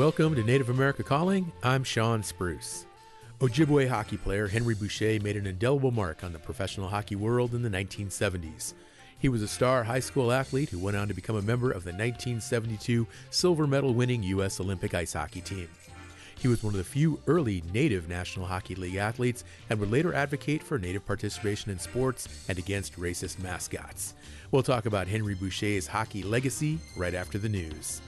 Welcome to Native America Calling. I'm Shawn Spruce. Ojibwe hockey player Henry Boucha made an indelible mark on the professional hockey world in the 1970s. He was a star high school athlete who went on to become a member of the 1972 silver medal winning U.S. Olympic ice hockey team. He was one of the few early Native National Hockey League athletes and would later advocate for Native participation in sports and against racist mascots. We'll talk about Henry Boucha's hockey legacy right after the news.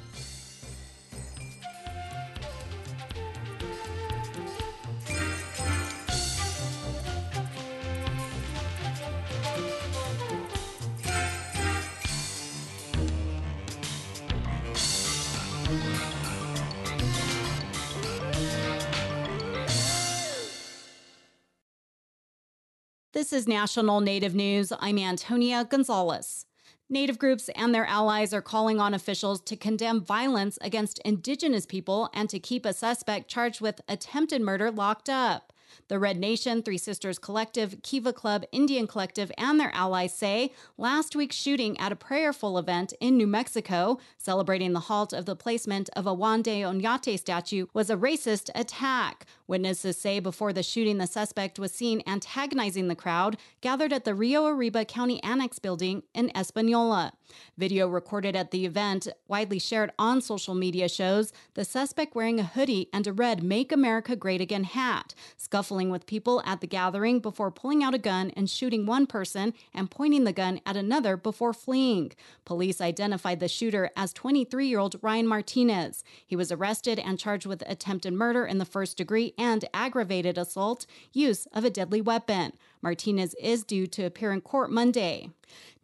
This is National Native News. I'm Antonia Gonzalez. Native groups and their allies are calling on officials to condemn violence against Indigenous people and to keep a suspect charged with attempted murder locked up. The Red Nation, Three Sisters Collective, Kiva Club, Indian Collective, and their allies say last week's shooting at a prayerful event in New Mexico, celebrating the halt of the placement of a Juan de Oñate statue, was a racist attack. Witnesses say before the shooting, the suspect was seen antagonizing the crowd gathered at the Rio Arriba County Annex building in Espanola. Video recorded at the event, widely shared on social media, shows the suspect wearing a hoodie and a red Make America Great Again hat, scuffling with people at the gathering before pulling out a gun and shooting one person and pointing the gun at another before fleeing. Police identified the shooter as 23 year old Ryan Martinez. He was arrested and charged with attempted murder in the first degree and aggravated assault, use of a deadly weapon. Martinez is due to appear in court Monday.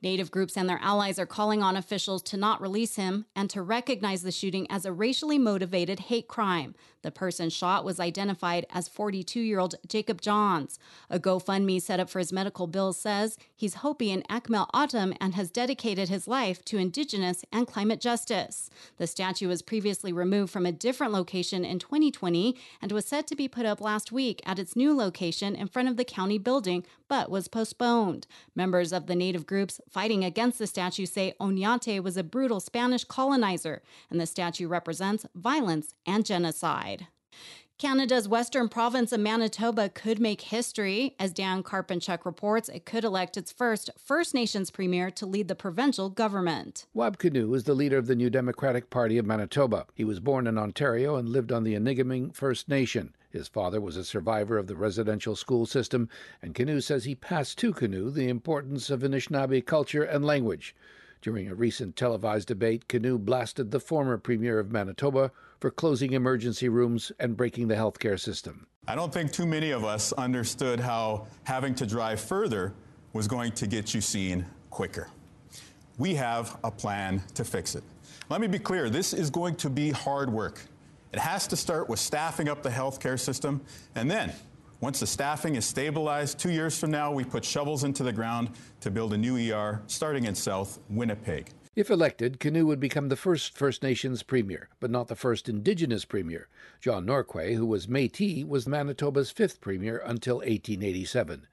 Native groups and their allies are calling on officials to not release him and to recognize the shooting as a racially motivated hate crime. The person shot was identified as 42 year old Jacob Johns. A GoFundMe set up for his medical bills says he's Hopi in Akimel O'odham and has dedicated his life to Indigenous and climate justice. The statue was previously removed from a different location in 2020 and was set to be put up last week at its new location in front of the county building, but was postponed. Members of the Native groups fighting against the statue say Oñate was a brutal Spanish colonizer, and the statue represents violence and genocide. Canada's western province of Manitoba could make history. As Dan Karpenchuk reports, it could elect its first First Nations premier to lead the provincial government. Wab Kinew is the leader of the New Democratic Party of Manitoba. He was born in Ontario and lived on the Onigaming First Nation. His father was a survivor of the residential school system, and Kinew says he passed to Kinew the importance of Anishinaabe culture and language. During a recent televised debate, Kinew blasted the former Premier of Manitoba for closing emergency rooms and breaking the healthcare system. I don't think too many of us understood how having to drive further was going to get you seen quicker. We have a plan to fix it. Let me be clear this is going to be hard work. It has to start with staffing up the healthcare system, and then once the staffing is stabilized, two years from now, we put shovels into the ground to build a new ER starting in South Winnipeg. If elected, Kinew would become the first First Nations premier, but not the first Indigenous premier. John Norquay, who was Métis, was Manitoba's fifth premier until 1887.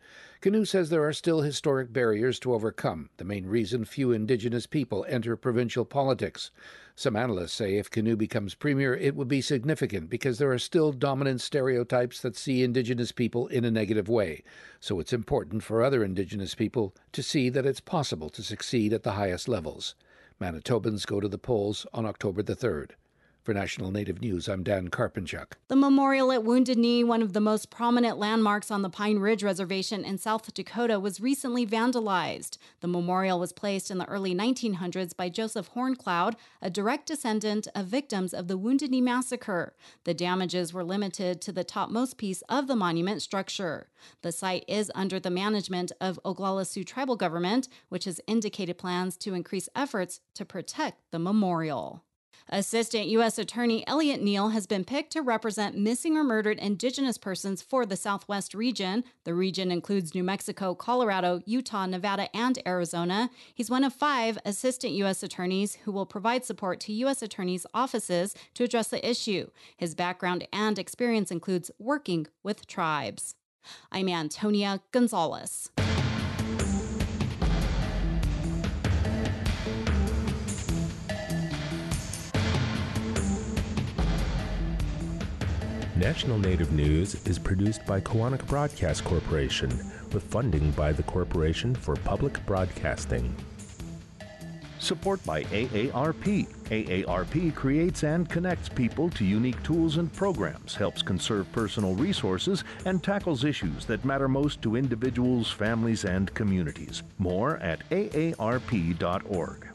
Kinew says there are still historic barriers to overcome, the main reason few Indigenous people enter provincial politics. Some analysts say if Kinew becomes premier, it would be significant because there are still dominant stereotypes that see Indigenous people in a negative way. So it's important for other Indigenous people to see that it's possible to succeed at the highest levels. Manitobans go to the polls on October the 3rd. For National Native News, I'm Dan Karpenchuk. The memorial at Wounded Knee, one of the most prominent landmarks on the Pine Ridge Reservation in South Dakota, was recently vandalized. The memorial was placed in the early 1900s by Joseph Horncloud, a direct descendant of victims of the Wounded Knee Massacre. The damages were limited to the topmost piece of the monument structure. The site is under the management of Oglala Sioux Tribal Government, which has indicated plans to increase efforts to protect the memorial. Assistant U.S. Attorney Elliot Neal has been picked to represent missing or murdered Indigenous persons for the Southwest region. The region includes New Mexico, Colorado, Utah, Nevada, and Arizona. He's one of five Assistant U.S. Attorneys who will provide support to U.S. Attorneys' offices to address the issue. His background and experience includes working with tribes. I'm Antonia Gonzalez. National Native News is produced by Koahnic Broadcast Corporation with funding by the Corporation for Public Broadcasting. Support by AARP. AARP creates and connects people to unique tools and programs, helps conserve personal resources, and tackles issues that matter most to individuals, families, and communities. More at aarp.org.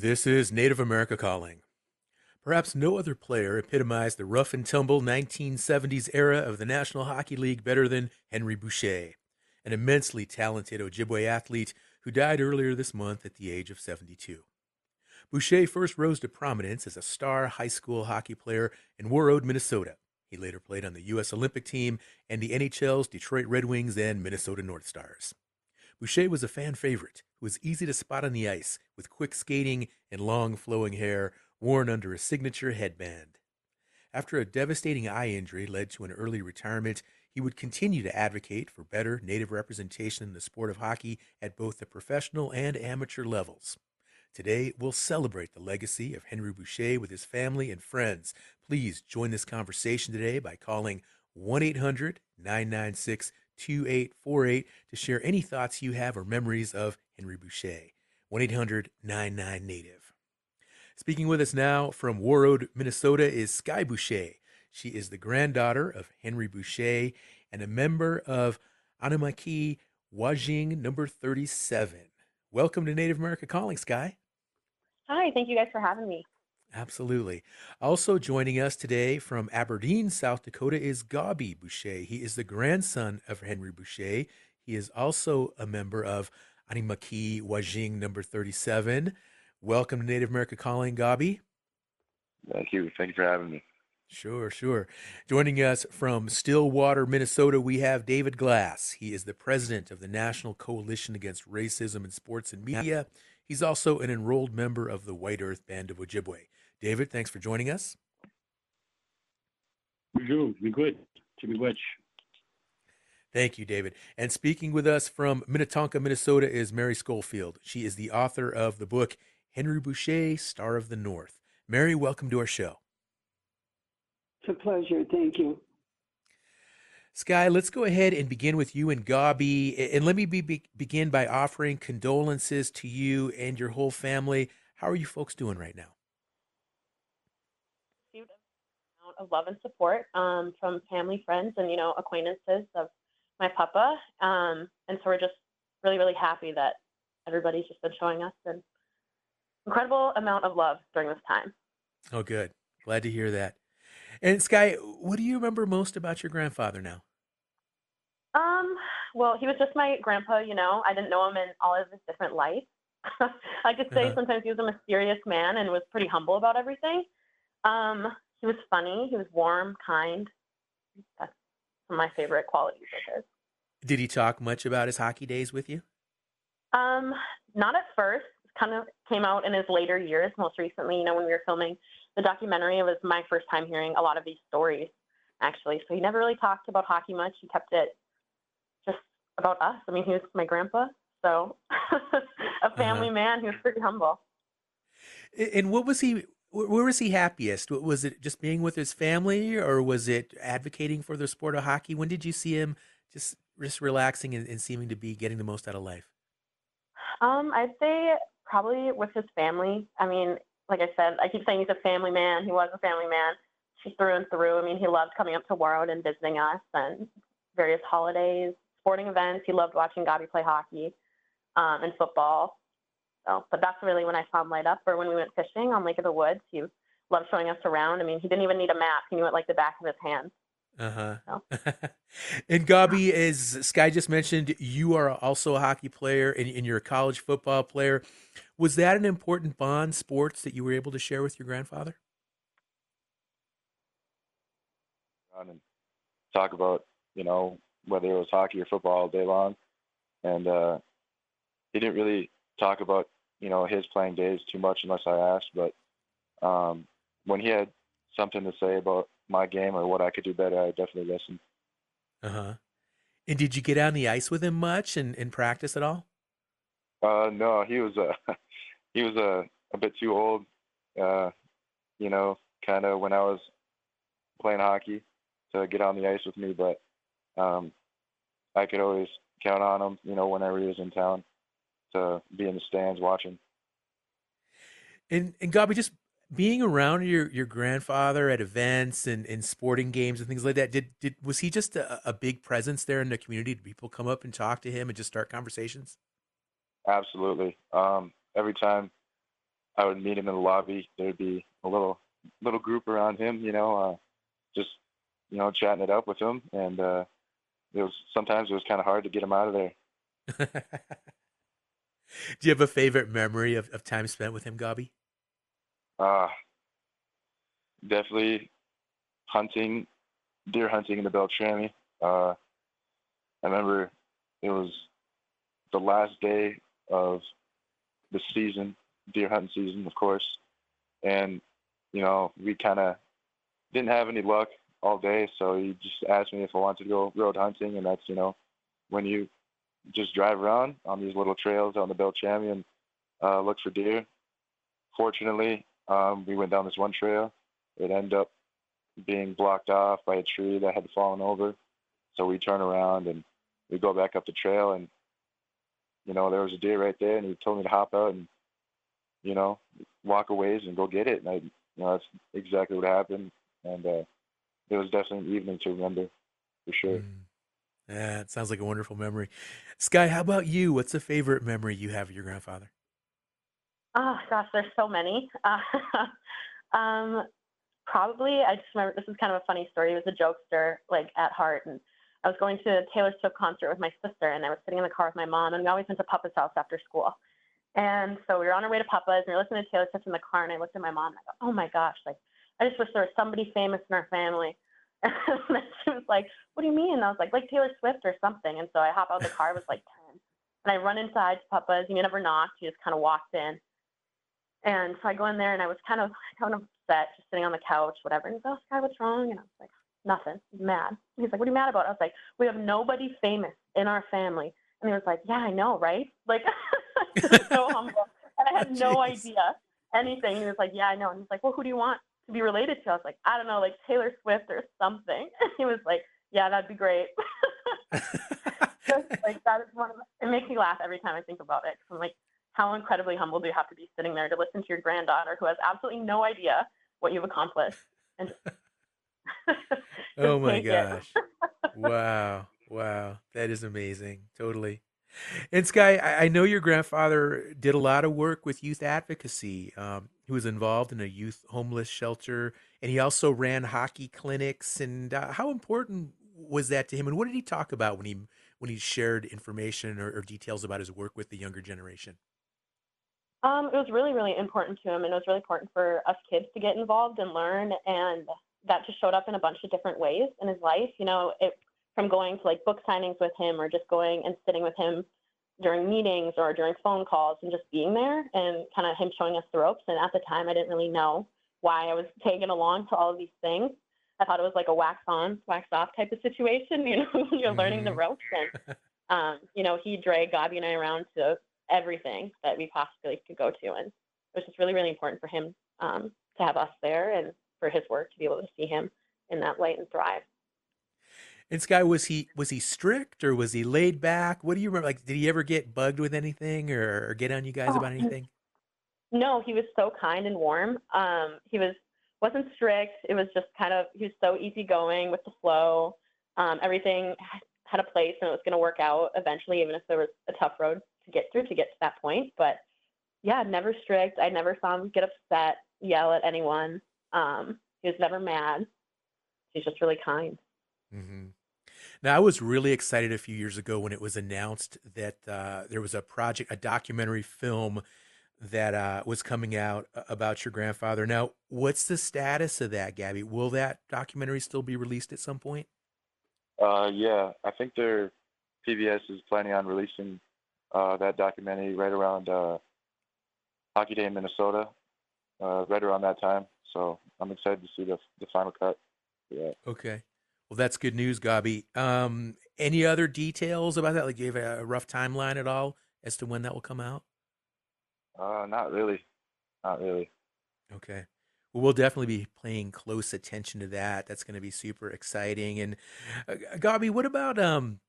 This is Native America Calling. Perhaps no other player epitomized the rough and tumble 1970s era of the National Hockey League better than Henry Boucha, an immensely talented Ojibwe athlete who died earlier this month at the age of 72. Boucha first rose to prominence as a star high school hockey player in Warroad, Minnesota. He later played on the U.S. Olympic team and the NHL's Detroit Red Wings and Minnesota North Stars. Boucha was a fan favorite who was easy to spot on the ice with quick skating and long flowing hair worn under a signature headband. After a devastating eye injury led to an early retirement, he would continue to advocate for better native representation in the sport of hockey at both the professional and amateur levels. Today, we'll celebrate the legacy of Henry Boucha with his family and friends. Please join this conversation today by calling 1 800 996 2848 to share any thoughts you have or memories of Henry Boucha. 1 800 99 Native. Speaking with us now from Warroad, Minnesota is Sky Boucha. She is the granddaughter of Henry Boucha and a member of Anamaki Wajing number 37. Welcome to Native America Calling, Sky. Hi, thank you guys for having me. Absolutely. Also joining us today from Aberdeen, South Dakota is Gabi Boucha. He is the grandson of Henry Boucha. He is also a member of Animakee Wa Zhing number 37. Welcome to Native America Calling, Gabi. Thank you. Thank you for having me. Sure, sure. Joining us from Stillwater, Minnesota, we have David Glass. He is the president of the National Coalition Against Racism in Sports and Media. He's also an enrolled member of the White Earth Band of Ojibwe. David, thanks for joining us. We do. We good. Chi-miigwech. Thank you, David. And speaking with us from Minnetonka, Minnesota is Mary Schofield. She is the author of the book Henry Boucha, Star of the North. Mary, welcome to our show. It's a pleasure. Thank you. Sky, let's go ahead and begin with you and Gabi. And let me be, begin by offering condolences to you and your whole family. How are you folks doing right now? Of love and support um, from family, friends, and you know acquaintances of my papa. Um, and so we're just really, really happy that everybody's just been showing us an incredible amount of love during this time. Oh, good. Glad to hear that. And Sky, what do you remember most about your grandfather now? Um, well, he was just my grandpa, you know. I didn't know him in all of his different lights. I could say uh-huh. sometimes he was a mysterious man and was pretty humble about everything. Um, he was funny, he was warm, kind. That's my favorite qualities of his. Did he talk much about his hockey days with you? Um, not at first. Kind of came out in his later years. Most recently, you know, when we were filming the documentary, it was my first time hearing a lot of these stories, actually. So he never really talked about hockey much. He kept it just about us. I mean, he was my grandpa, so a family uh-huh. man. He was pretty humble. And what was he? Where was he happiest? Was it just being with his family, or was it advocating for the sport of hockey? When did you see him just just relaxing and, and seeming to be getting the most out of life? Um, I'd say probably with his family. I mean, like I said, I keep saying he's a family man. He was a family man, through and through. I mean, he loved coming up to Warroad and visiting us and various holidays, sporting events. He loved watching Gabi play hockey um, and football. So, but that's really when I saw him light up. Or when we went fishing on Lake of the Woods, he loved showing us around. I mean, he didn't even need a map; he knew it like the back of his hand. Uh huh. So. and Gabi, as Sky just mentioned, you are also a hockey player and, and, you're a college football player. Was that an important bond, sports, that you were able to share with your grandfather? and talk about you know whether it was hockey or football all day long, and uh, he didn't really talk about you know his playing days too much unless I asked. But um, when he had something to say about my game or what I could do better, I definitely listened. Uh huh. And did you get on the ice with him much and, and practice at all? Uh, no, he was uh, he was a uh, a bit too old. Uh, you know, kind of when I was playing hockey to get on the ice with me, but um, I could always count on him. You know, whenever he was in town, to be in the stands watching. And and Gabi, just being around your your grandfather at events and, and sporting games and things like that, did did was he just a, a big presence there in the community? Did people come up and talk to him and just start conversations? Absolutely. Um, every time I would meet him in the lobby, there'd be a little little group around him, you know, uh, just you know, chatting it up with him, and uh, it was sometimes it was kind of hard to get him out of there. Do you have a favorite memory of, of time spent with him, Gabi? Uh, definitely hunting, deer hunting in the Beltrami. Uh, I remember it was the last day of the season, deer hunting season, of course. And, you know, we kind of didn't have any luck all day. So he just asked me if I wanted to go road hunting. And that's, you know, when you just drive around on these little trails on the Beltrami and uh, look for deer. Fortunately, um, we went down this one trail. It ended up being blocked off by a tree that had fallen over. So we turn around and we go back up the trail and you know, there was a deer right there and he told me to hop out and, you know, walk a ways and go get it. And I, you know, that's exactly what happened. And uh, it was definitely an evening to remember for sure. Mm. Yeah, it sounds like a wonderful memory. Sky, how about you? What's a favorite memory you have of your grandfather? Oh gosh, there's so many. Uh, um, probably, I just remember this is kind of a funny story. He was a jokester, like at heart, and I was going to a Taylor Swift concert with my sister, and I was sitting in the car with my mom, and we always went to Papa's house after school. And so we were on our way to Papa's, and we were listening to Taylor Swift in the car, and I looked at my mom, and I go, "Oh my gosh, like I just wish there was somebody famous in our family." And she was like, "What do you mean?" And I was like, "Like Taylor Swift or something." And so I hop out of the car. It was like ten, and I run inside to Papa's. He never knocked. He just kind of walked in, and so I go in there, and I was kind of kind of upset, just sitting on the couch, whatever. And he's like, "Oh, Sky, what's wrong?" And I was like, "Nothing." He's mad. He's like, "What are you mad about?" I was like, "We have nobody famous in our family." And he was like, "Yeah, I know, right?" Like, so humble, and I had oh, no oh, idea anything. He was like, "Yeah, I know." And he's like, "Well, who do you want?" To be related to. I was like, I don't know, like Taylor Swift or something. And he was like, Yeah, that'd be great. Just, like that is one of the, it makes me laugh every time I think about it. Cause I'm like, how incredibly humble do you have to be sitting there to listen to your granddaughter who has absolutely no idea what you've accomplished? And oh my gosh! wow, wow, that is amazing. Totally. And Sky, I, I know your grandfather did a lot of work with youth advocacy. Um, he was involved in a youth homeless shelter, and he also ran hockey clinics. And uh, how important was that to him? And what did he talk about when he when he shared information or, or details about his work with the younger generation? Um, it was really, really important to him, and it was really important for us kids to get involved and learn. And that just showed up in a bunch of different ways in his life. You know, it from going to like book signings with him or just going and sitting with him during meetings or during phone calls and just being there and kind of him showing us the ropes. And at the time, I didn't really know why I was taken along to all of these things. I thought it was like a wax on, wax off type of situation, you know, when you're learning the mm-hmm. ropes. And, um, you know, he dragged Gabi and I around to everything that we possibly could go to. And it was just really, really important for him um, to have us there and for his work to be able to see him in that light and thrive. And Sky, was he was he strict or was he laid back? What do you remember? Like, did he ever get bugged with anything or, or get on you guys oh, about anything? No, he was so kind and warm. Um, he was wasn't strict. It was just kind of he was so easygoing with the flow. Um, everything had a place and it was going to work out eventually, even if there was a tough road to get through to get to that point. But yeah, never strict. I never saw him get upset, yell at anyone. Um, he was never mad. He's just really kind. Mm-hmm. Now, I was really excited a few years ago when it was announced that uh, there was a project, a documentary film that uh, was coming out about your grandfather. Now, what's the status of that, Gabi? Will that documentary still be released at some point? Uh, yeah, I think their PBS is planning on releasing uh, that documentary right around uh, Hockey Day in Minnesota, uh, right around that time. So I'm excited to see the the final cut. Yeah. Okay. Well, that's good news, Gabi. Um, any other details about that? Like, do you have a rough timeline at all as to when that will come out? Uh, not really. Not really. Okay. Well, we'll definitely be paying close attention to that. That's going to be super exciting. And uh, Gabi, what about um,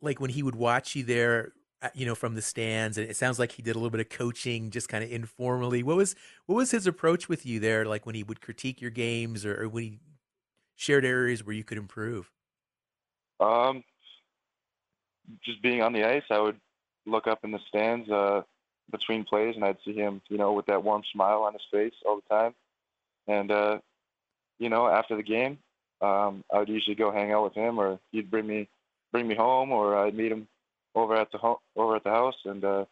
like when he would watch you there, uh, you know, from the stands, and it sounds like he did a little bit of coaching, just kind of informally. What was what was his approach with you there? Like when he would critique your games, or, or when he shared areas where you could improve. Um, just being on the ice, I would look up in the stands. Uh, between plays, and I'd see him, you know, with that warm smile on his face all the time. And uh, you know, after the game, um, I would usually go hang out with him, or he'd bring me bring me home, or I'd meet him over at the ho- over at the house, and uh,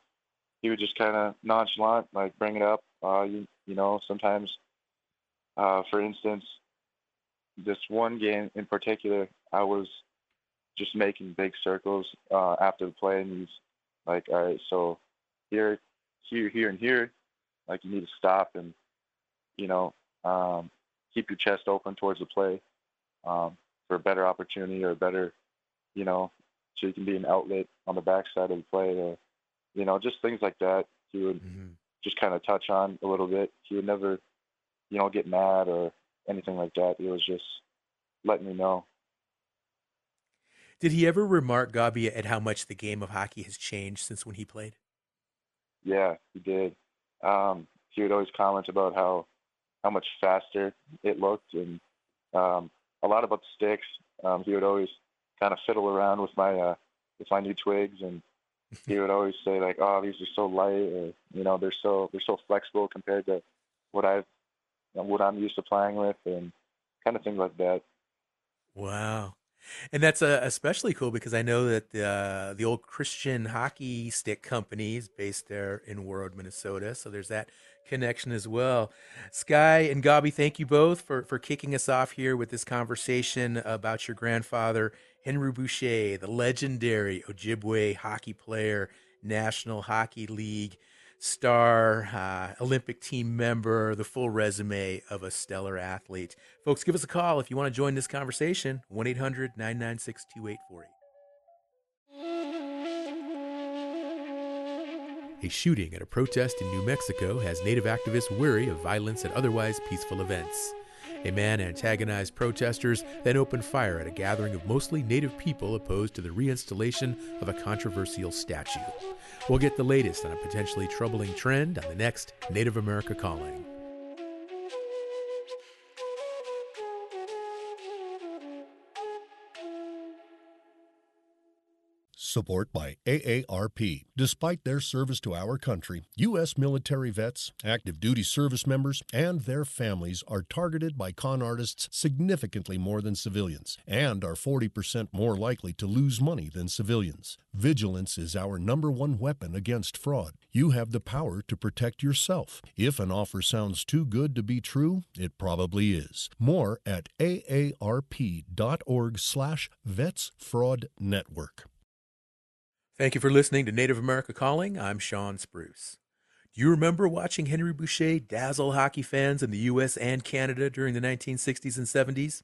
he would just kind of nonchalant, like bring it up. Uh, you you know, sometimes, uh, for instance, this one game in particular, I was just making big circles uh, after the play, and he's like, "All right, so here, here, here, and here, like you need to stop and, you know, um, keep your chest open towards the play um, for a better opportunity or a better, you know, so you can be an outlet on the backside of the play. or you know, just things like that. He would mm-hmm. just kind of touch on a little bit. He would never, you know, get mad or anything like that. He was just letting me know. Did he ever remark, Gabi, at how much the game of hockey has changed since when he played? Yeah, he did. Um, he would always comment about how how much faster it looked, and um, a lot about the sticks. Um, he would always kind of fiddle around with my uh, with my new twigs, and he would always say like, "Oh, these are so light," or you know, they're so they're so flexible compared to what I've you know, what I'm used to playing with, and kind of things like that. Wow. And that's uh, especially cool because I know that the uh, the old Christian hockey stick company is based there in Warroad, Minnesota. So there's that connection as well. Sky and Gabi, thank you both for for kicking us off here with this conversation about your grandfather, Henry Boucha, the legendary Ojibwe hockey player, National Hockey League star, uh, Olympic team member, the full resume of a stellar athlete. Folks, give us a call if you want to join this conversation 1 800 996 2848. A shooting at a protest in New Mexico has Native activists weary of violence at otherwise peaceful events. A man antagonized protesters, then opened fire at a gathering of mostly Native people opposed to the reinstallation of a controversial statue. We'll get the latest on a potentially troubling trend on the next Native America Calling. Support by AARP. Despite their service to our country, U.S. military vets, active duty service members, and their families are targeted by con artists significantly more than civilians and are 40% more likely to lose money than civilians. Vigilance is our number one weapon against fraud. You have the power to protect yourself. If an offer sounds too good to be true, it probably is. More at aarp.org slash vetsfraudnetwork. Thank you for listening to Native America Calling. I'm Shawn Spruce. Do you remember watching Henry Boucha dazzle hockey fans in the U.S. and Canada during the 1960s and 70s?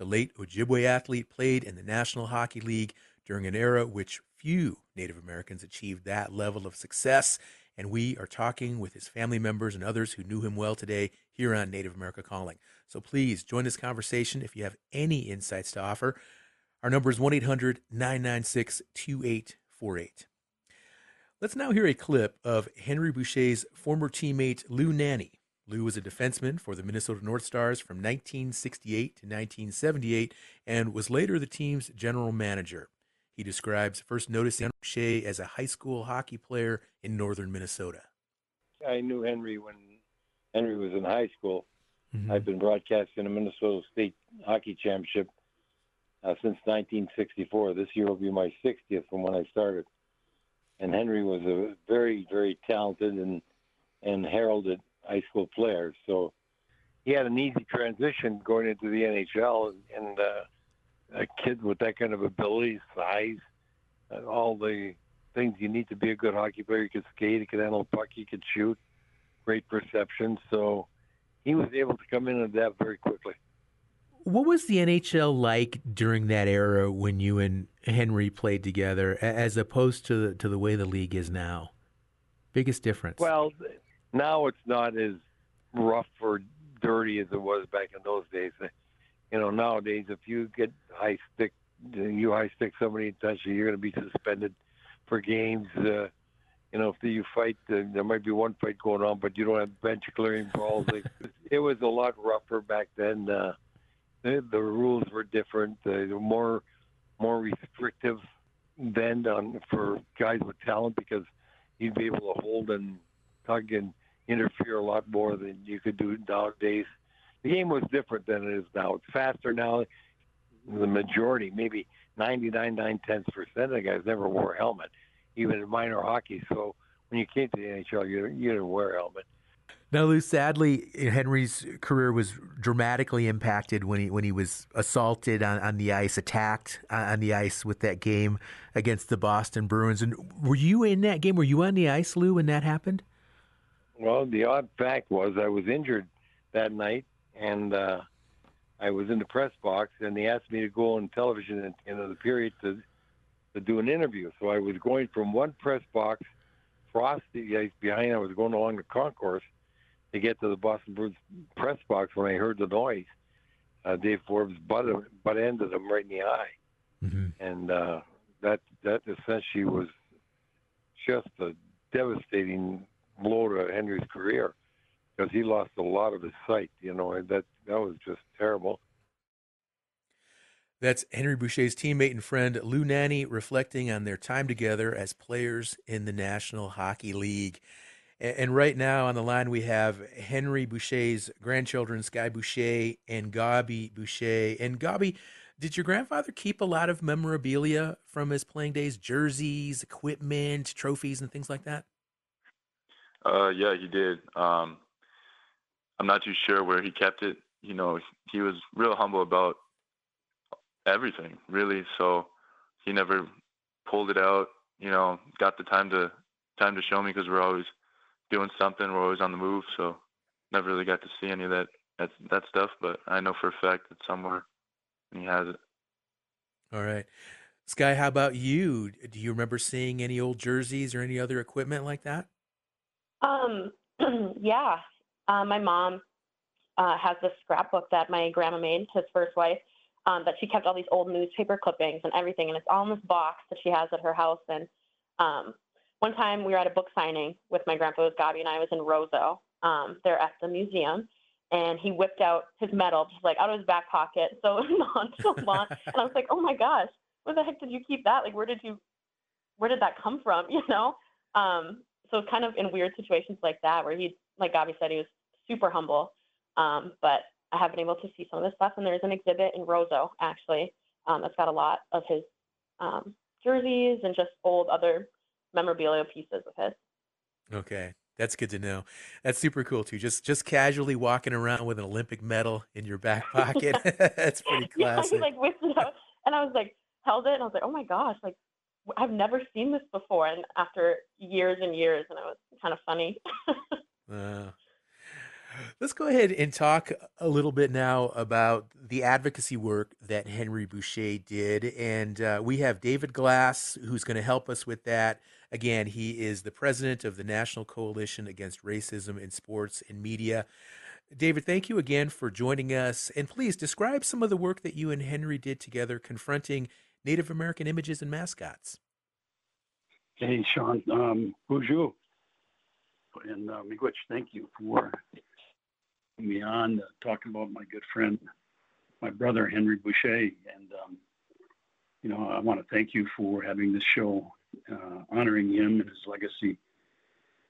The late Ojibwe athlete played in the National Hockey League during an era which few Native Americans achieved that level of success, and we are talking with his family members and others who knew him well today here on Native America Calling. So please join this conversation if you have any insights to offer. Our number is 1 800 996 2848. Let's now hear a clip of Henry Boucha's former teammate Lou Nanne. Lou was a defenseman for the Minnesota North Stars from 1968 to 1978 and was later the team's general manager. He describes first noticing Boucha as a high school hockey player in northern Minnesota. I knew Henry when Henry was in high school. Mm-hmm. I've been broadcasting the Minnesota State Hockey Championship uh, since 1964. This year will be my 60th from when I started. and Henry was a very, very talented and and heralded high school player. So he had an easy transition going into the NHL, and, uh, a kid with that kind of ability, size, all the things you need to be a good hockey player. He could skate, he could handle a puck, he could shoot, great perception. So he was able to come in and adapt very quickly. What was the NHL like during that era when you and Henry played together, as opposed to the, to the way the league is now? Biggest difference? Well, now it's not as rough or dirty as it was back in those days. You know, nowadays if you get high stick, you high stick somebody in intentionally, you're going to be suspended for games. Uh, you know, if you fight, uh, there might be one fight going on, but you don't have bench clearing balls. it was a lot rougher back then. Uh, the, the rules were different. They were more more restrictive then on for guys with talent because you'd be able to hold and tug and interfere a lot more than you could do nowadays. The game was different than it is now. It's faster now. The majority, maybe 99, 9 tenths percent of the guys never wore a helmet, even in minor hockey. So when you came to the NHL, you, you didn't wear a helmet. Now, Lou, sadly, Henry's career was dramatically impacted when he when he was assaulted on, on the ice, attacked on the ice with that game against the Boston Bruins. And were you in that game? Were you on the ice, Lou, when that happened? Well, the odd fact was I was injured that night, and uh, I was in the press box, and they asked me to go on television in, in the period to to do an interview. So I was going from one press box across the ice behind. I was going along the concourse to get to the Boston Bruins press box when I heard the noise. Uh, Dave Forbes butt, butt ended him right in the eye, mm-hmm. and uh, that that essentially was just a devastating blow to Henry's career because he lost a lot of his sight. You know, and that that was just terrible. That's Henry Boucha's teammate and friend Lou Nanne reflecting on their time together as players in the National Hockey League. And right now on the line, we have Henry Boucha's grandchildren, Sky Boucha and Gabi Boucha. And Gabi, did your grandfather keep a lot of memorabilia from his playing days? Jerseys, equipment, trophies, and things like that? Uh, yeah, he did. Um, I'm not too sure where he kept it. You know, he was real humble about everything, really. So he never pulled it out. You know, got the time to time to show me because we're always – doing something. We're always on the move, so never really got to see any of that that, that stuff. But I know for a fact that somewhere he has it. All right, Sky. How about you? Do you remember seeing any old jerseys or any other equipment like that? Um, yeah. Uh, my mom uh, has this scrapbook that my grandma made, his first wife. Um, that she kept all these old newspaper clippings and everything, and it's all in this box that she has at her house. And um, one time we were at a book signing with my grandpa, Gabi, and I was in Roseau. Um, they're at the museum, and he whipped out his medal just like out of his back pocket, so nonchalant. and I was like, oh my gosh, where the heck did you keep that? Like, where did you, where did that come from? You know. Um, so kind of in weird situations like that, where he, like Gabi said, he was super humble. Um, but I have been able to see some of this stuff, and there's an exhibit in Roseau actually um, that's got a lot of his um, jerseys and just old other memorabilia pieces of his. Okay. That's good to know. That's super cool too. Just just casually walking around with an Olympic medal in your back pocket. That's pretty classic. Yeah, like whipped it out, and I was like held it, and I was like, oh my gosh, like I've never seen this before. And after years and years, and it was kind of funny. uh, let's go ahead and talk a little bit now about the advocacy work that Henry Boucha did, and uh, we have David Glass who's going to help us with that. Again, he is the president of the National Coalition Against Racism in Sports and Media. David, thank you again for joining us. And please describe some of the work that you and Henry did together confronting Native American images and mascots. Hey, Shawn. Um, Boozhoo. And uh, Miigwech, thank you for me on uh, talking about my good friend, my brother, Henry Boucha. And, um, you know, I want to thank you for having this show uh, honoring him and his legacy.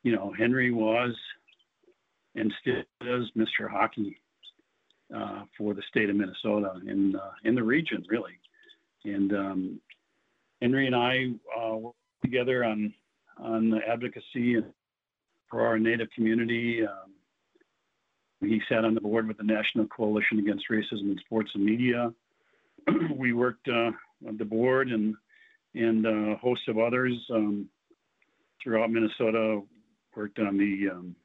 You know, Henry was and still is Mr. Hockey uh, for the state of Minnesota and uh, in the region, really. And um, Henry and I uh, worked together on on the advocacy for our Native community. Um, he sat on the board with the National Coalition Against Racism in Sports and Media. we worked uh, on the board and and a host of others um, throughout Minnesota. Worked on the um,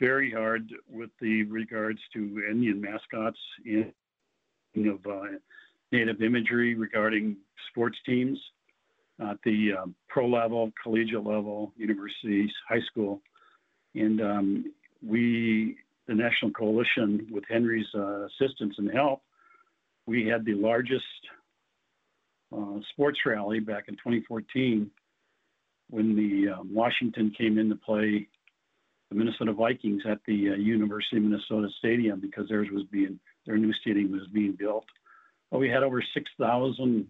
very hard with the regards to Indian mascots and of uh, native imagery regarding sports teams at the um, pro level, collegiate level, universities, high school, and um, we, the National Coalition, with Henry's uh, assistance and help, we had the largest uh, sports rally back in 2014 when the um, Washington came in to play the Minnesota Vikings at the uh, University of Minnesota Stadium because theirs was being their new stadium was being built. Well, we had over 6,000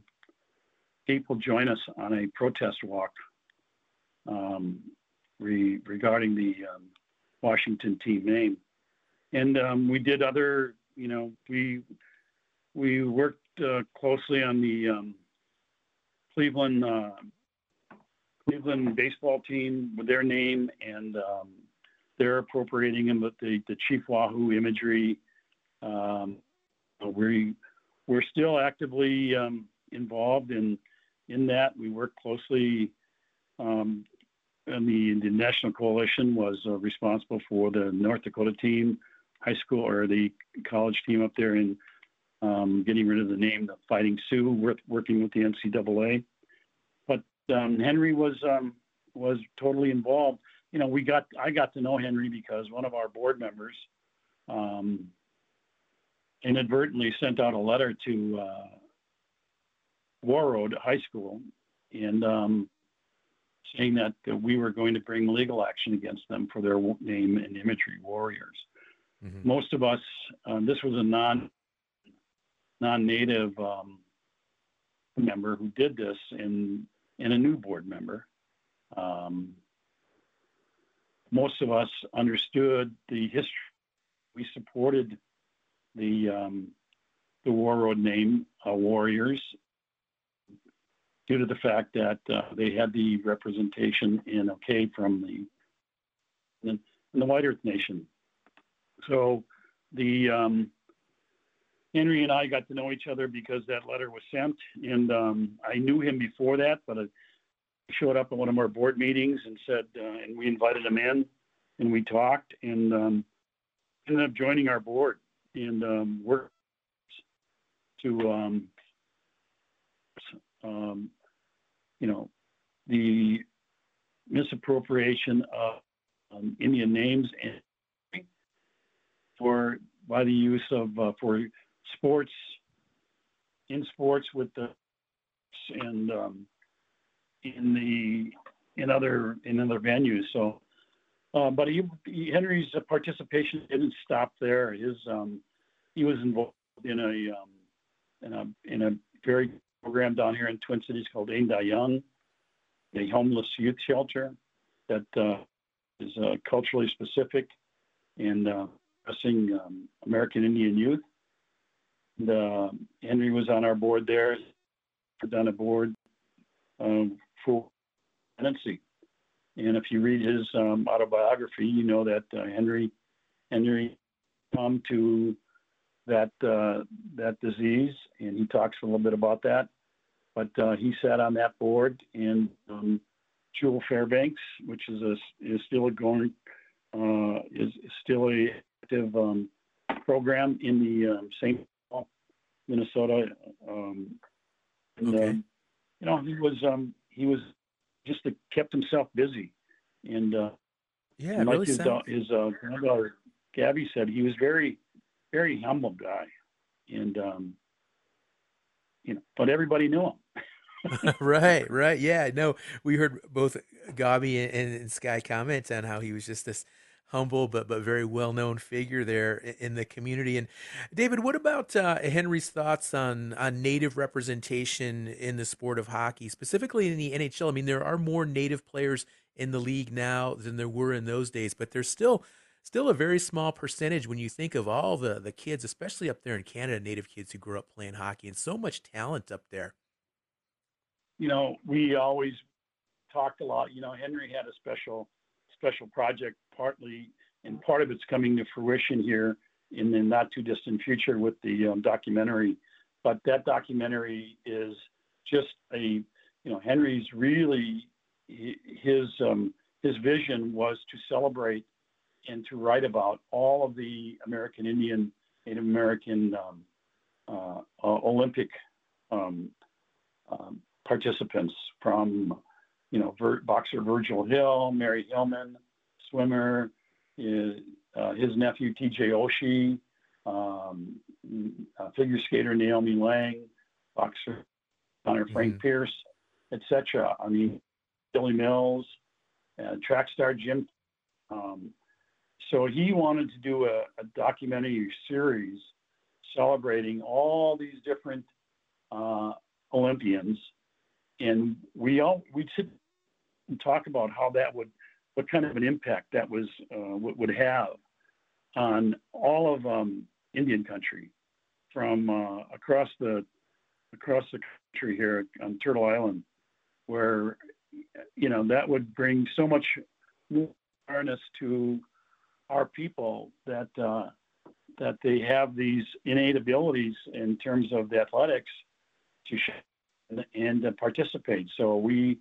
people join us on a protest walk um, re- regarding the um, Washington team name, and um, we did other. You know, we we worked uh, closely on the um, Cleveland uh, Cleveland baseball team with their name, and um, they're appropriating them with the the Chief Wahoo imagery. Um, we we're still actively involved in in that. We work closely um, and the, the National Coalition was uh, responsible for the North Dakota team, high school or the college team up there in um, getting rid of the name, the Fighting Sioux, work, working with the NCAA. But um, Henry was um, was totally involved. You know, we got I got to know Henry because one of our board members um, inadvertently sent out a letter to uh, Warroad High School and um, saying that, that, we were going to bring legal action against them for their name and imagery warriors. Mm-hmm. Most of us, um, this was a non non-native um, member who did this, and and a new board member. Um, most of us understood the history. We supported the um, the Warroad name uh, Warriors due to the fact that uh, they had the representation in OK from the in, the White Earth Nation. So the um, Henry and I got to know each other because that letter was sent, and um, I knew him before that, but I showed up at one of our board meetings and said, uh, and we invited him in, and we talked, and um, ended up joining our board and um, worked to um, um, you know, the misappropriation of um, Indian names and for by the use of uh, for sports in sports with the and um, in the in other in other venues. So, uh, but he, he, Henry's participation didn't stop there. His um, he was involved in a um, in a in a very program down here in Twin Cities called Ain Dah Yung, a homeless youth shelter that uh, is uh, culturally specific and uh, addressing um, American Indian youth. And, uh, Henry was on our board there, on a board um, for tenancy. And if you read his um, autobiography, you know that uh, Henry Henry come to that uh, that disease, and he talks a little bit about that. But uh, he sat on that board, and um, Juel Fairbanks, which is a is still a going uh, is, is, still a active um, program in the um, St. Minnesota. Um, and, okay. Um, you know, he was um, he was just kept himself busy, and uh, yeah, like really his, uh, his uh, granddaughter Gabi said, he was very very humble guy, and um, you know, but everybody knew him. right, right. Yeah, no, we heard both Gabi and, and, Sky comment on how he was just this humble but but very well known figure there in the community. And David, what about uh, Henry's thoughts on on native representation in the sport of hockey, specifically in the NHL? I mean, there are more native players in the league now than there were in those days, but there's still still a very small percentage when you think of all the the kids, especially up there in Canada, native kids who grew up playing hockey, and so much talent up there you know, we always talked a lot. You know, Henry had a special special project, partly, and part of it's coming to fruition here in the not too distant future with the um, documentary. But that documentary is just a, you know, Henry's really his um, his vision was to celebrate and to write about all of the American Indian, Native American um, uh, Olympic um, um, participants from, you know, Vir- boxer Virgil Hill, Mary Hillman, swimmer, his, uh, his nephew T.J. Oshie, um, uh, figure skater Naomi Lang, boxer Connor Frank mm-hmm. Pierce, etc. I mean, Billy Mills, uh, track star Jim. Um, so he wanted to do a, a, documentary series celebrating all these different uh, Olympians, and we all we sit and talk about how that would, what kind of an impact that was uh, would have on all of um, Indian country, from uh, across the across the country here on Turtle Island, where you know that would bring so much awareness to our people that uh, that they have these innate abilities in terms of the athletics to and, and uh, participate. So we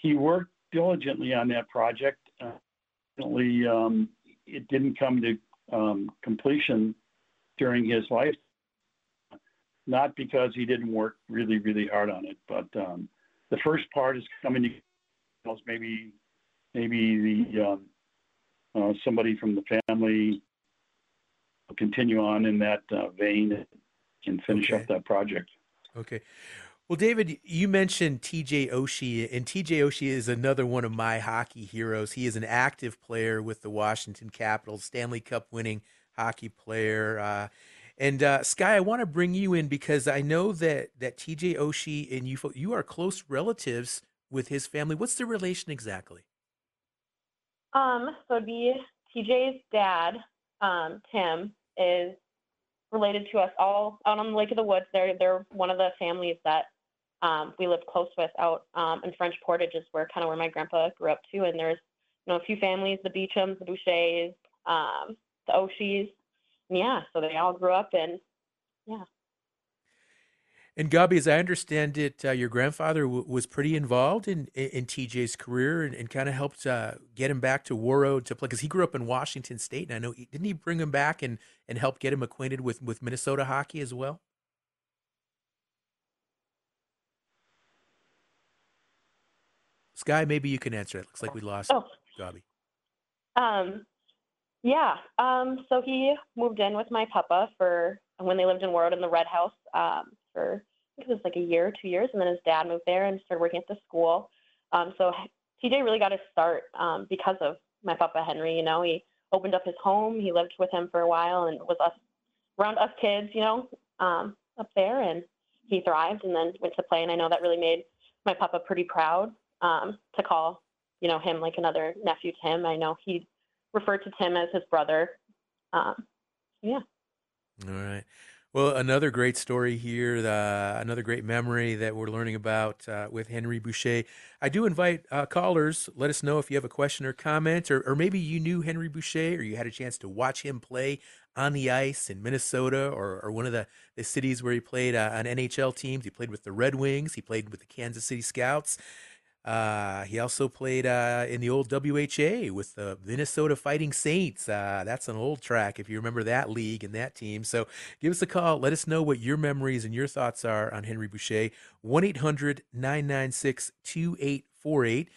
he worked diligently on that project. Uh, um, it didn't come to um, completion during his life, not because he didn't work really really hard on it, but um, the first part is coming to maybe maybe the um, uh, somebody from the family will continue on in that uh, vein and finish okay. up that project. Okay. Well, David, you mentioned TJ Oshie, and TJ Oshie is another one of my hockey heroes. He is an active player with the Washington Capitals, Stanley Cup winning hockey player. Uh, and uh, Sky, I want to bring you in because I know that that TJ Oshie and you you are close relatives with his family. What's the relation exactly? Um, so it'd be TJ's dad, um, Tim, is related to us all out on the Lake of the Woods. They're they're one of the families that um, we lived close with out um, in French Portage, is where kind of where my grandpa grew up too. And there's you know a few families, the Beechams, the Bouchas, um, the Oshies, yeah, so they all grew up in, yeah. And Gabi, as I understand it, uh, your grandfather w- was pretty involved in in, in TJ's career and, and kind of helped uh, get him back to Warroad to play because he grew up in Washington State, and I know he, didn't he bring him back and and help get him acquainted with with Minnesota hockey as well. Sky, maybe you can answer it. Looks like we lost oh. Gabi. Um, yeah. Um, so he moved in with my papa for when they lived in Warroad in the Red House um, for I think it was like a year, two years, and then his dad moved there and started working at the school. Um, so TJ really got his start um, because of my papa Henry. You know, he opened up his home. He lived with him for a while and was us around us kids. You know, um, up there, and he thrived and then went to play. And I know that really made my papa pretty proud um, to call you know him like another nephew to him. I know he referred to Tim as his brother. Um, yeah. All right. Well, another great story here, uh, another great memory that we're learning about uh, with Henry Boucha. I do invite uh, callers, let us know if you have a question or comment, or, or maybe you knew Henry Boucha or you had a chance to watch him play on the ice in Minnesota or, or one of the, the cities where he played uh, on NHL teams. He played with the Red Wings, he played with the Kansas City Scouts. Uh, he also played uh, in the old WHA with the Minnesota Fighting Saints. Uh, that's an old track if you remember that league and that team. So give us a call. Let us know what your memories and your thoughts are on Henry Boucha. 1 800 996 2848.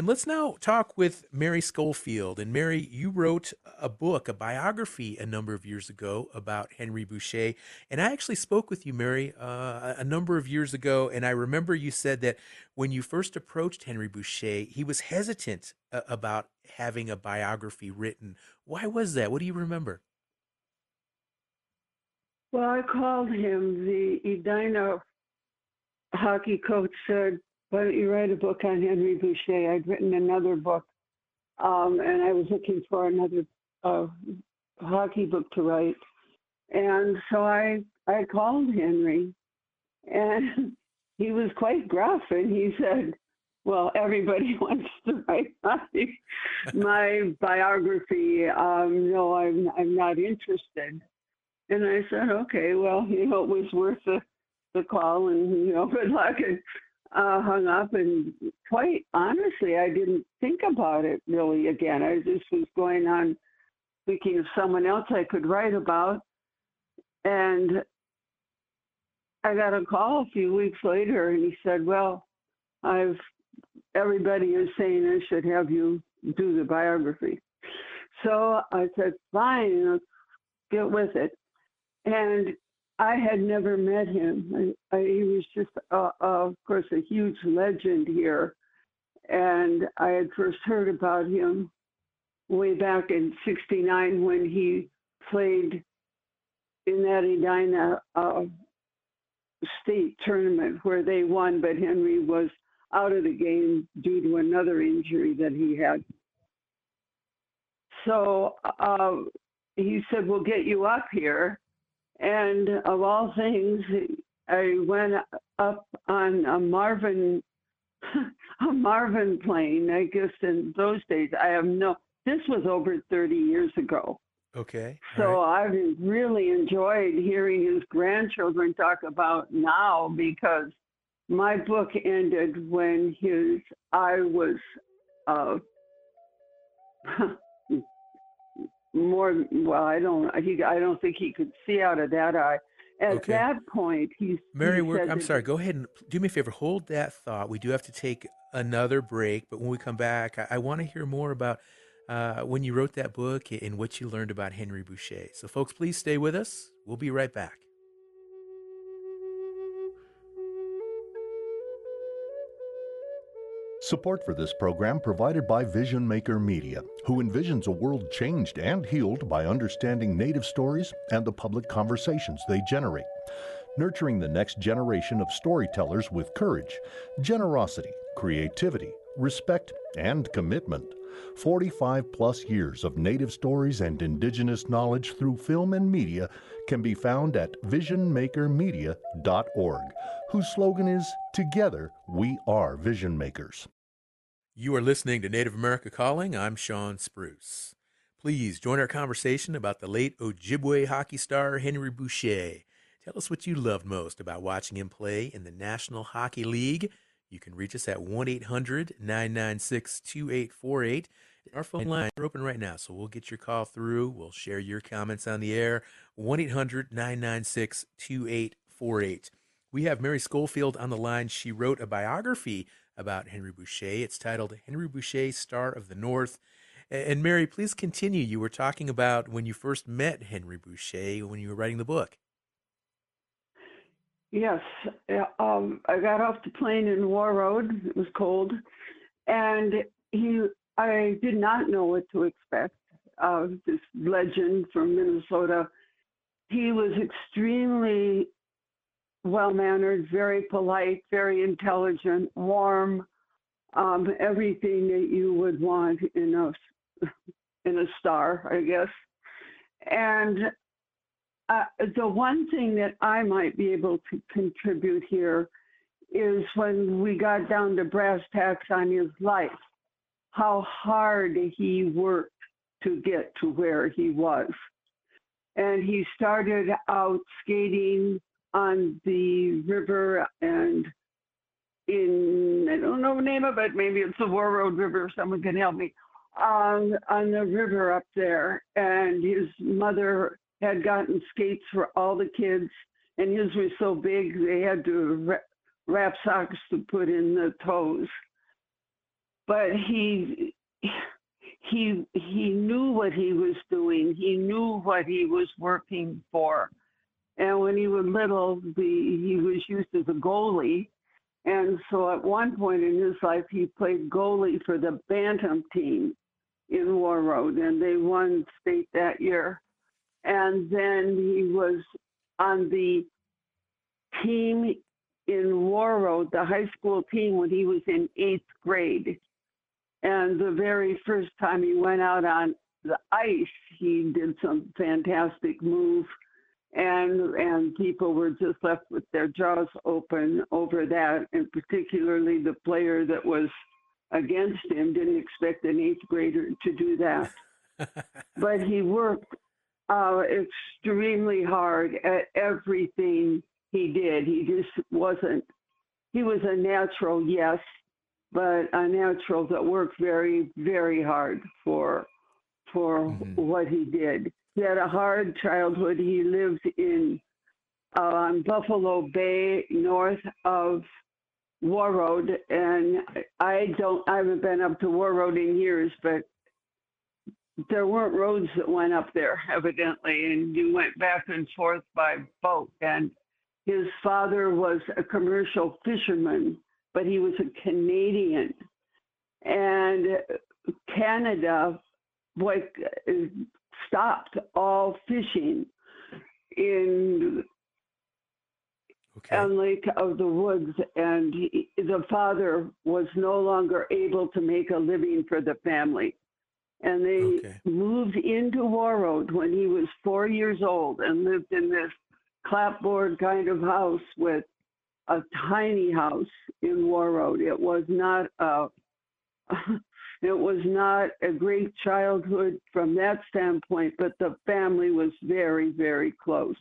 And let's now talk with Mary Schofield. And Mary, you wrote a book, a biography, a number of years ago about Henry Boucha. And I actually spoke with you, Mary, uh, a number of years ago. And I remember you said that when you first approached Henry Boucha, he was hesitant uh, about having a biography written. Why was that? What do you remember? Well, I called him. The Edina hockey coach said, why don't you write a book on Henry Boucha? I'd written another book, um, and I was looking for another uh, hockey book to write. And so I I called Henry, and he was quite gruff, and he said, well, everybody wants to write my, my biography. Um, no, I'm I'm not interested. And I said, okay, well, you know, it was worth the the call, and you know, good luck. And uh, hung up, and quite honestly, I didn't think about it really again. I just was going on thinking of someone else I could write about, and I got a call a few weeks later, and he said, "Well, I've everybody is saying I should have you do the biography." So I said, "Fine, get with it." And I had never met him. I, I, he was just, uh, uh, of course, a huge legend here, and I had first heard about him way back in '69 when he played in that Edina uh, state tournament where they won, but Henry was out of the game due to another injury that he had. So uh, he said, We'll get you up here. And of all things, I went up on a Marvin a Marvin plane. I guess in those days, I have no. This was over 30 years ago. Okay. So right. I've really enjoyed hearing his grandchildren talk about now because my book ended when his I was uh, more. Well, I don't. He, I don't think he could see out of that eye. At okay. that point, he's Mary. He I'm sorry. Go ahead and do me a favor. Hold that thought. We do have to take another break, but when we come back, I, I want to hear more about uh, when you wrote that book and what you learned about Henry Boucha. So, folks, please stay with us. We'll be right back. Support for this program provided by Vision Maker Media, who envisions a world changed and healed by understanding Native stories and the public conversations they generate. Nurturing the next generation of storytellers with courage, generosity, creativity, respect, and commitment. 45 plus years of Native stories and Indigenous knowledge through film and media can be found at visionmakermedia.org, whose slogan is Together We Are Vision Makers. You are listening to Native America Calling. I'm Shawn Spruce. Please join our conversation about the late Ojibwe hockey star Henry Boucha. Tell us what you loved most about watching him play in the National Hockey League you can reach us at 1 800 996 2848. Our phone lines are open right now, so we'll get your call through. We'll share your comments on the air. 1 800 996 2848. We have Mary Schofield on the line. She wrote a biography about Henry Boucha. It's titled Henry Boucha, Star of the North. And Mary, please continue. You were talking about when you first met Henry Boucha when you were writing the book. Yes, um, I got off the plane in Warroad. It was cold, and he. I did not know what to expect. Uh, this legend from Minnesota. He was extremely well mannered, very polite, very intelligent, warm, um, everything that you would want in a in a star, I guess. And uh, the one thing that I might be able to contribute here is when we got down to brass tacks on his life, how hard he worked to get to where he was. And he started out skating on the river and in, I don't know the name of it, maybe it's the Warroad River, someone can help me, on, on the river up there. And his mother had gotten skates for all the kids, and his were so big they had to wrap socks to put in the toes. But he he he knew what he was doing. He knew what he was working for. And when he was little, the, he was used as a goalie. And so at one point in his life, he played goalie for the Bantam team in Warroad, and they won state that year and then he was on the team in Warroad, the high school team, when he was in eighth grade. And the very first time he went out on the ice, he did some fantastic move. and and people were just left with their jaws open over that, and particularly the player that was against him didn't expect an eighth grader to do that. but he worked uh, extremely hard at everything he did. He just wasn't. He was a natural, yes, but a natural that worked very, very hard for for mm-hmm. what he did. He had a hard childhood. He lived in uh, on Buffalo Bay, north of Warroad, and I don't. I haven't been up to Warroad in years, but there weren't roads that went up there, evidently, and you went back and forth by boat. And his father was a commercial fisherman, but he was a Canadian. And Canada like stopped all fishing in okay. on Lake of the Woods, and he, the father was no longer able to make a living for the family. And they okay. moved into Warroad when he was four years old and lived in this clapboard kind of house with a tiny house in Warroad. It was not a it was not a great childhood from that standpoint, but the family was very, very close.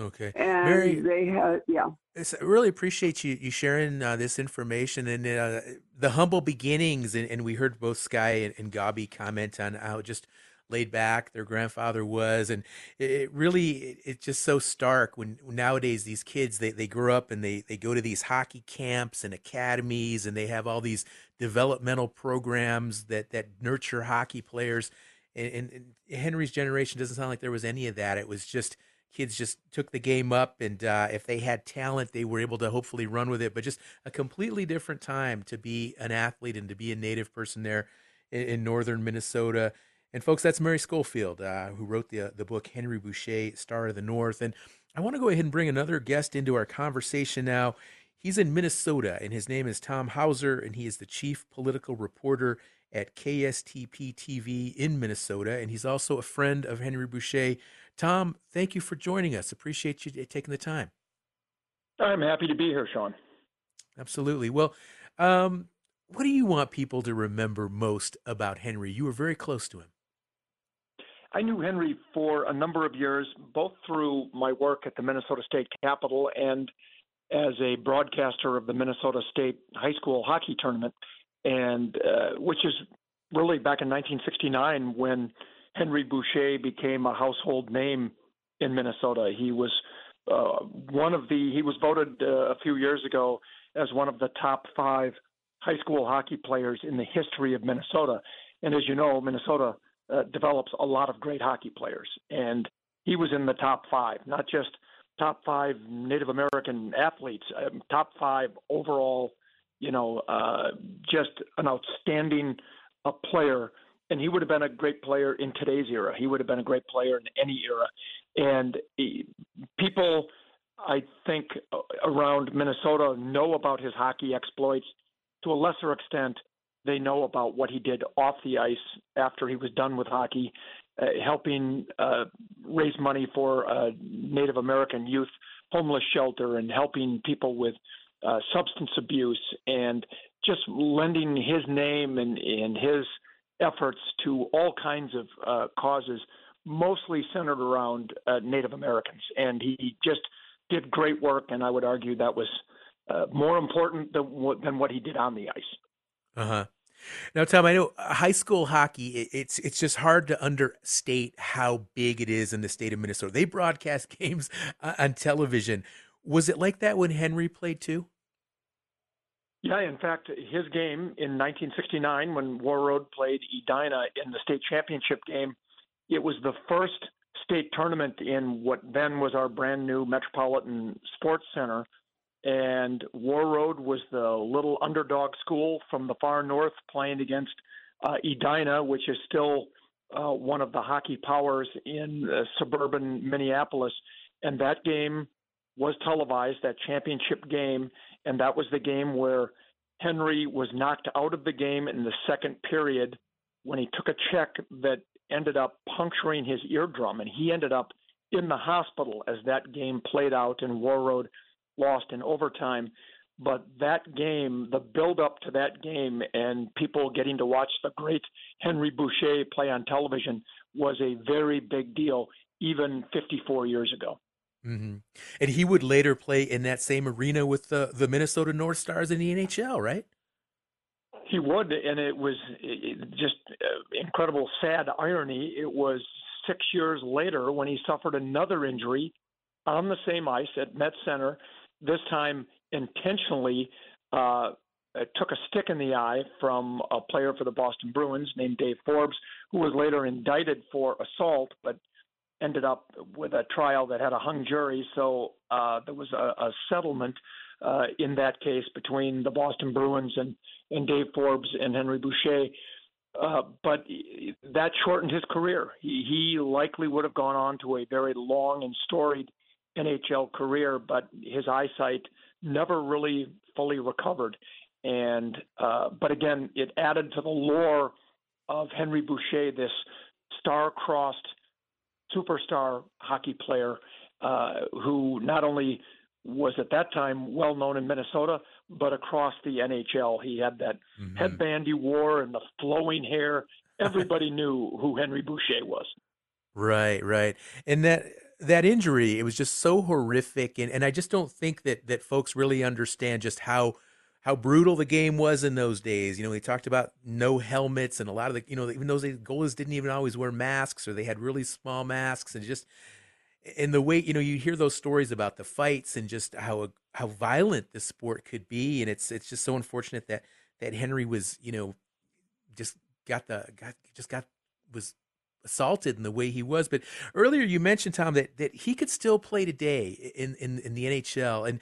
Okay. And very, they had, yeah. I really appreciate you you sharing uh, this information and uh, the humble beginnings. And, and, we heard both Sky and, and Gabi comment on how just laid back their grandfather was and it really it, it's just so stark when nowadays these kids they, they grow up and they, they go to these hockey camps and academies and they have all these developmental programs that that nurture hockey players and, and henry's generation doesn't sound like there was any of that it was just kids just took the game up and uh, if they had talent they were able to hopefully run with it but just a completely different time to be an athlete and to be a native person there in, in northern minnesota and folks, that's Mary Schofield, uh, who wrote the uh, the book Henry Boucha, Star of the North. And I want to go ahead and bring another guest into our conversation now. He's in Minnesota, and his name is Tom Hauser, and he is the chief political reporter at KSTP TV in Minnesota, and he's also a friend of Henry Boucha. Tom, thank you for joining us. Appreciate you taking the time. I'm happy to be here, Shawn. Absolutely. Well, um, what do you want people to remember most about Henry? You were very close to him. I knew Henry for a number of years, both through my work at the Minnesota State Capitol and as a broadcaster of the Minnesota State High School Hockey Tournament, and uh, which is really back in 1969 when Henry Boucha became a household name in Minnesota. He was uh, one of the he was voted uh, a few years ago as one of the top five high school hockey players in the history of Minnesota. And as you know, Minnesota uh, develops a lot of great hockey players, and he was in the top five, not just top five Native American athletes, um, top five overall. You know, uh, just an outstanding uh, player, and he would have been a great player in today's era. He would have been a great player in any era, and he, people. I think uh, around Minnesota know about his hockey exploits to a lesser extent they know about what he did off the ice after he was done with hockey, uh, helping uh, raise money for a Native American youth homeless shelter and helping people with uh, substance abuse and just lending his name and, and his efforts to all kinds of uh, causes, mostly centered around uh, Native Americans. And he just did great work, and I would argue that was uh, more important than, than what he did on the ice. Uh huh. Now, Tom, I know uh, high school hockey. It's it's just hard to understate how big it is in the state of Minnesota. They broadcast games uh, on television. Was it like that when Henry played too? Yeah, in fact, his game in 1969 when Warroad played Edina in the state championship game, it was the first state tournament in what then was our brand new Metropolitan Sports Center and Warroad was the little underdog school from the far north playing against uh, Edina, which is still uh, one of the hockey powers in uh, suburban Minneapolis. And that game was televised, that championship game, and that was the game where Henry was knocked out of the game in the second period when he took a check that ended up puncturing his eardrum, and he ended up in the hospital as that game played out and Warroad lost in overtime. But that game, the build up to that game, and people getting to watch the great Henry Boucha play on television was a very big deal, even 54 years ago. Mm-hmm. And he would later play in that same arena with the the Minnesota North Stars in the NHL, right? He would, and it was just uh, incredible, sad irony. It was six years later when he suffered another injury on the same ice at Met Center. This time, intentionally uh, took a stick in the eye from a player for the Boston Bruins named Dave Forbes, who was later indicted for assault, but ended up with a trial that had a hung jury. So uh, there was a, a settlement uh, in that case between the Boston Bruins and, and Dave Forbes and Henry Boucha. Uh, but that shortened his career. He, he likely would have gone on to a very long and storied NHL career, but his eyesight never really fully recovered. And uh, but again, it added to the lore of Henry Boucha, this star-crossed superstar hockey player uh, who not only was at that time well known in Minnesota, but across the NHL. He had that mm-hmm. headband he wore and the flowing hair. Everybody knew who Henry Boucha was. Right, right. And that that injury, it was just so horrific and, and I just don't think that that folks really understand just how how brutal the game was in those days. You know, they talked about no helmets and a lot of the, you know, even those goalies didn't even always wear masks or they had really small masks and just, and the way, you know, you hear those stories about the fights and just how, how violent the sport could be. And it's, it's just so unfortunate that, that Henry was, you know, just got the, got, just got, was assaulted in the way he was. But earlier you mentioned, Tom, that, that he could still play today in, in, in the NHL. And,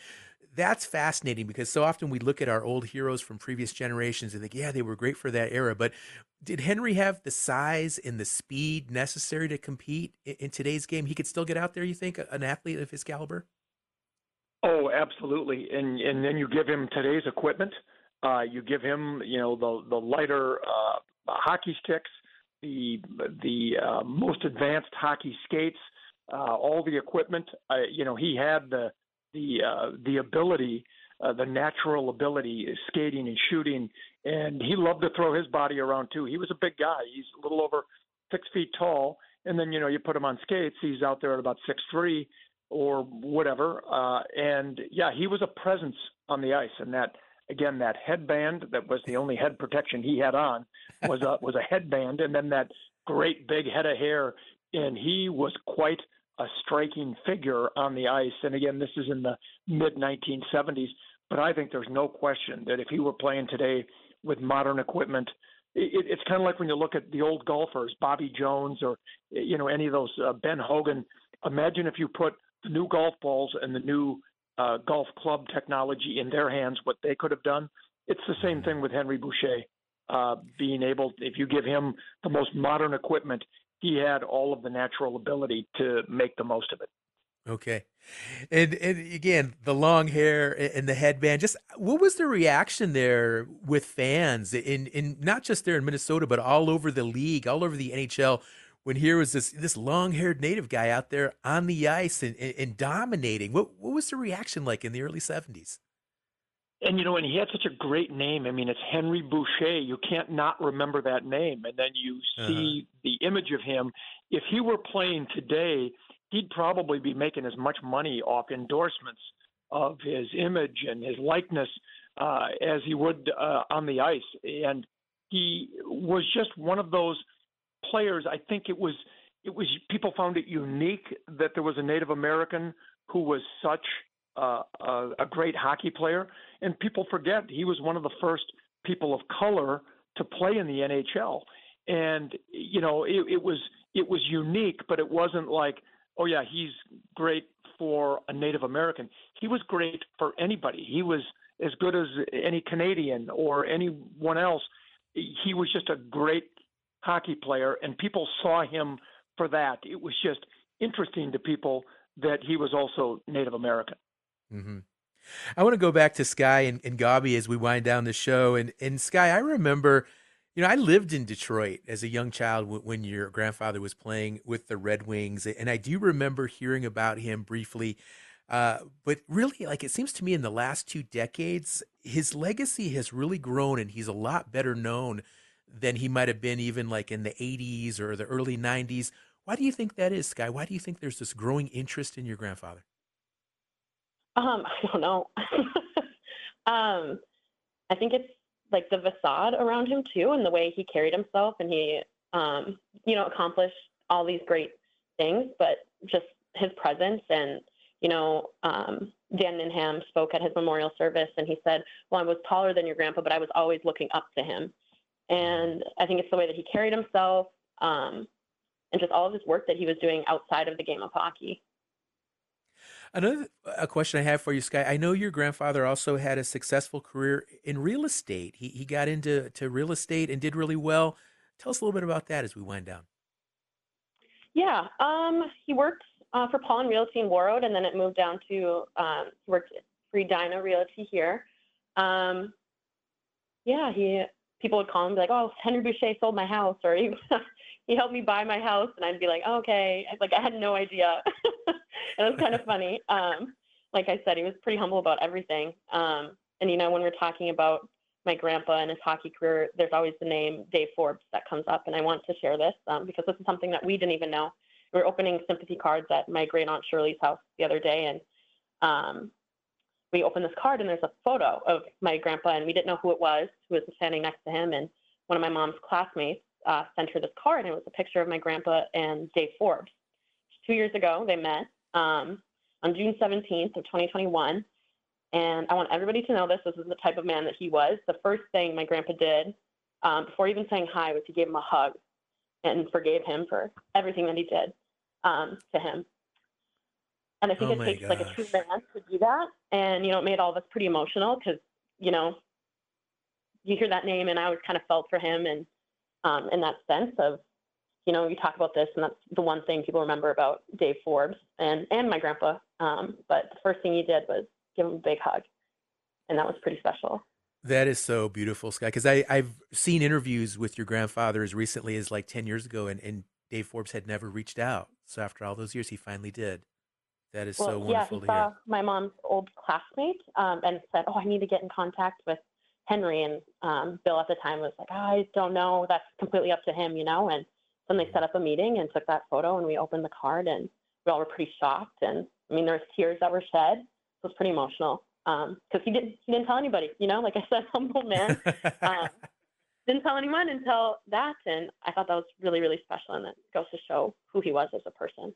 that's fascinating because so often we look at our old heroes from previous generations and think, yeah, they were great for that era. But did Henry have the size and the speed necessary to compete in, in today's game? He could still get out there, you think, an athlete of his caliber? Oh, absolutely. And and then you give him today's equipment. Uh, you give him, you know, the the lighter uh, hockey sticks, the the uh, most advanced hockey skates, uh, all the equipment. Uh, you know, he had the the uh, the ability, uh, the natural ability, skating and shooting, and he loved to throw his body around too. He was a big guy. He's a little over six feet tall, and then you know you put him on skates, he's out there at about six three or whatever. Uh, and yeah, he was a presence on the ice, and that again that headband that was the only head protection he had on was a was a headband, and then that great big head of hair, and he was quite a striking figure on the ice. And again, this is in the mid 1970s, but I think there's no question that if he were playing today with modern equipment, it, it's kind of like when you look at the old golfers, Bobby Jones or you know any of those uh, Ben Hogan. Imagine if you put the new golf balls and the new uh, golf club technology in their hands, what they could have done. It's the same thing with Henry Boucha. Uh, being able, if you give him the most modern equipment, he had all of the natural ability to make the most of it. Okay. And and again, the long hair and the headband, just what was the reaction there with fans in in not just there in Minnesota, but all over the league, all over the NHL when here was this this long-haired native guy out there on the ice and, and, and dominating. What what was the reaction like in the early 70s? And you know, and he had such a great name. I mean, it's Henry Boucha. You can't not remember that name. And then you see uh-huh. the image of him. If he were playing today, he'd probably be making as much money off endorsements of his image and his likeness uh, as he would uh, on the ice. And he was just one of those players. I think it was it was people found it unique that there was a Native American who was such uh, a, great hockey player, and people forget he was one of the first people of color to play in the NHL. And you know, it, it was it was unique, but it wasn't like, oh yeah, he's great for a Native American. He was great for anybody. He was as good as any Canadian or anyone else. He was just a great hockey player, and people saw him for that. It was just interesting to people that he was also Native American. Mm-hmm. I want to go back to Sky and, and Gabi as we wind down the show. And, and Sky, I remember, You know, I lived in Detroit as a young child when your grandfather was playing with the Red Wings, and I do remember hearing about him briefly. Uh, but really, like it seems to me, in the last two decades, his legacy has really grown, and he's a lot better known than he might have been even like in the 80s or the early 90s. Why do you think that is, Sky? Why do you think there's this growing interest in your grandfather? Um, I don't know. um, I think it's like the facade around him too, and the way he carried himself, and he, um, you know, accomplished all these great things, but just his presence and you know, um, Dan Ninham spoke at his memorial service, and he said, "Well, I was taller than your grandpa, but I was always looking up to him." And I think it's the way that he carried himself, um, and just all of his work that he was doing outside of the game of hockey. Another a question I have for you, Sky. I know your grandfather also had a successful career in real estate. He he got into to real estate and did really well. Tell us a little bit about that as we wind down. Yeah, um, he worked uh, for Paul and Realty in Warroad, and then it moved down to um, he worked for Edina Realty here. Um, yeah, he people would call him like, "Oh, Henry Boucha sold my house," or he he helped me buy my house, and I'd be like, oh, "Okay," like I had no idea. it was kind of funny. Um, like I said, he was pretty humble about everything. Um, and you know, when we're talking about my grandpa and his hockey career, there's always the name Dave Forbes that comes up, and I want to share this um, because this is something that we didn't even know we were opening sympathy cards at my great aunt Shirley's house the other day, and um, we opened this card, and there's a photo of my grandpa, and we didn't know who it was, who was standing next to him, and one of my mom's classmates uh, sent her this card, and it was a picture of my grandpa and Dave Forbes. Two years ago, they met um, on June 17th of 2021, and I want everybody to know this. This is the type of man that he was. The first thing my grandpa did um, before even saying hi was he gave him a hug and forgave him for everything that he did um, to him. And I think oh it takes gosh. like a true man to do that. And, you know, it made all of us pretty emotional because, you know, you hear that name and I always kind of felt for him and um, in that sense of, you know, you talk about this and that's the one thing people remember about Dave Forbes and, and my grandpa. Um, but the first thing he did was give him a big hug. And that was pretty special. That is so beautiful, Sky. Because I I've seen interviews with your grandfather as recently as like ten years ago, and and Dave Forbes had never reached out. So after all those years, he finally did. That is well, so wonderful yeah, he to saw hear. My mom's old classmate um, and said, "Oh, I need to get in contact with Henry." And um, Bill at the time was like, oh, "I don't know. That's completely up to him, you know." And then they set up a meeting and took that photo, and we opened the card, and we all were pretty shocked. And I mean, there was tears that were shed. It was pretty emotional because um, he didn't he didn't tell anybody. You know, like I said, humble man. um, didn't tell anyone until that, and I thought that was really really special, and it goes to show who he was as a person.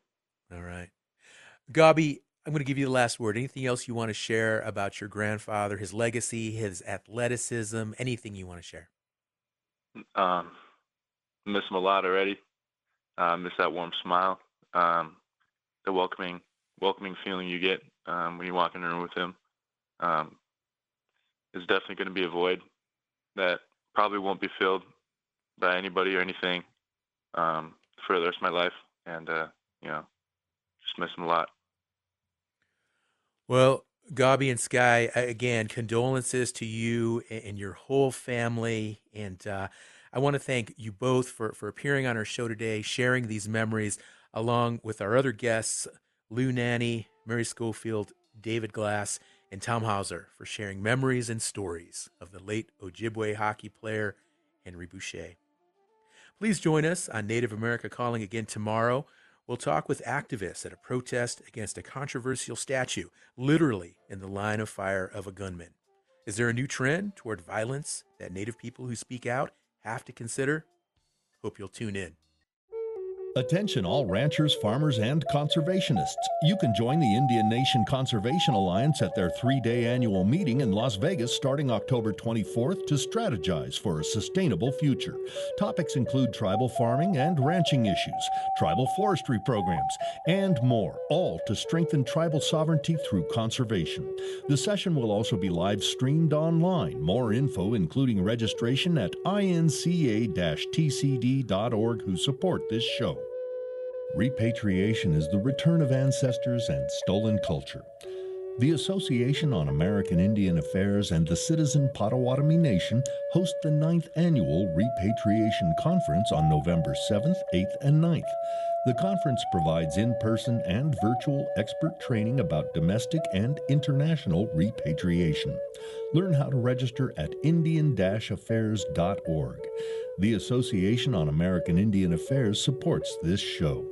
All right, Gabi. I'm going to give you the last word. Anything else you want to share about your grandfather, his legacy, his athleticism, anything you want to share? Um, miss him a lot already. Uh, miss that warm smile, um, the welcoming, welcoming feeling you get um, when you walk in the room with him um, is definitely going to be a void that probably won't be filled by anybody or anything um, for the rest of my life. And, uh, you know, just miss him a lot. Well, Gabi and Sky, again, condolences to you and your whole family. And uh, I want to thank you both for, for appearing on our show today, sharing these memories, along with our other guests, Lou Nanne, Mary Schofield, David Glass, and Tom Hauser for sharing memories and stories of the late Ojibwe hockey player Henry Boucha. Please join us on Native America Calling again tomorrow. We'll talk with activists at a protest against a controversial statue, literally in the line of fire of a gunman. Is there a new trend toward violence that Native people who speak out have to consider? Hope you'll tune in. Attention, all ranchers, farmers, and conservationists. You can join the Indian Nation Conservation Alliance at their three day annual meeting in Las Vegas starting October 24th to strategize for a sustainable future. Topics include tribal farming and ranching issues, tribal forestry programs, and more, all to strengthen tribal sovereignty through conservation. The session will also be live streamed online. More info, including registration, at inca tcd.org, who support this show. Repatriation is the return of ancestors and stolen culture. The Association on American Indian Affairs and the Citizen Potawatomi Nation host the ninth annual Repatriation Conference on November 7th, 8th, and 9th. The conference provides in person and virtual expert training about domestic and international repatriation. Learn how to register at Indian affairs.org. The Association on American Indian Affairs supports this show.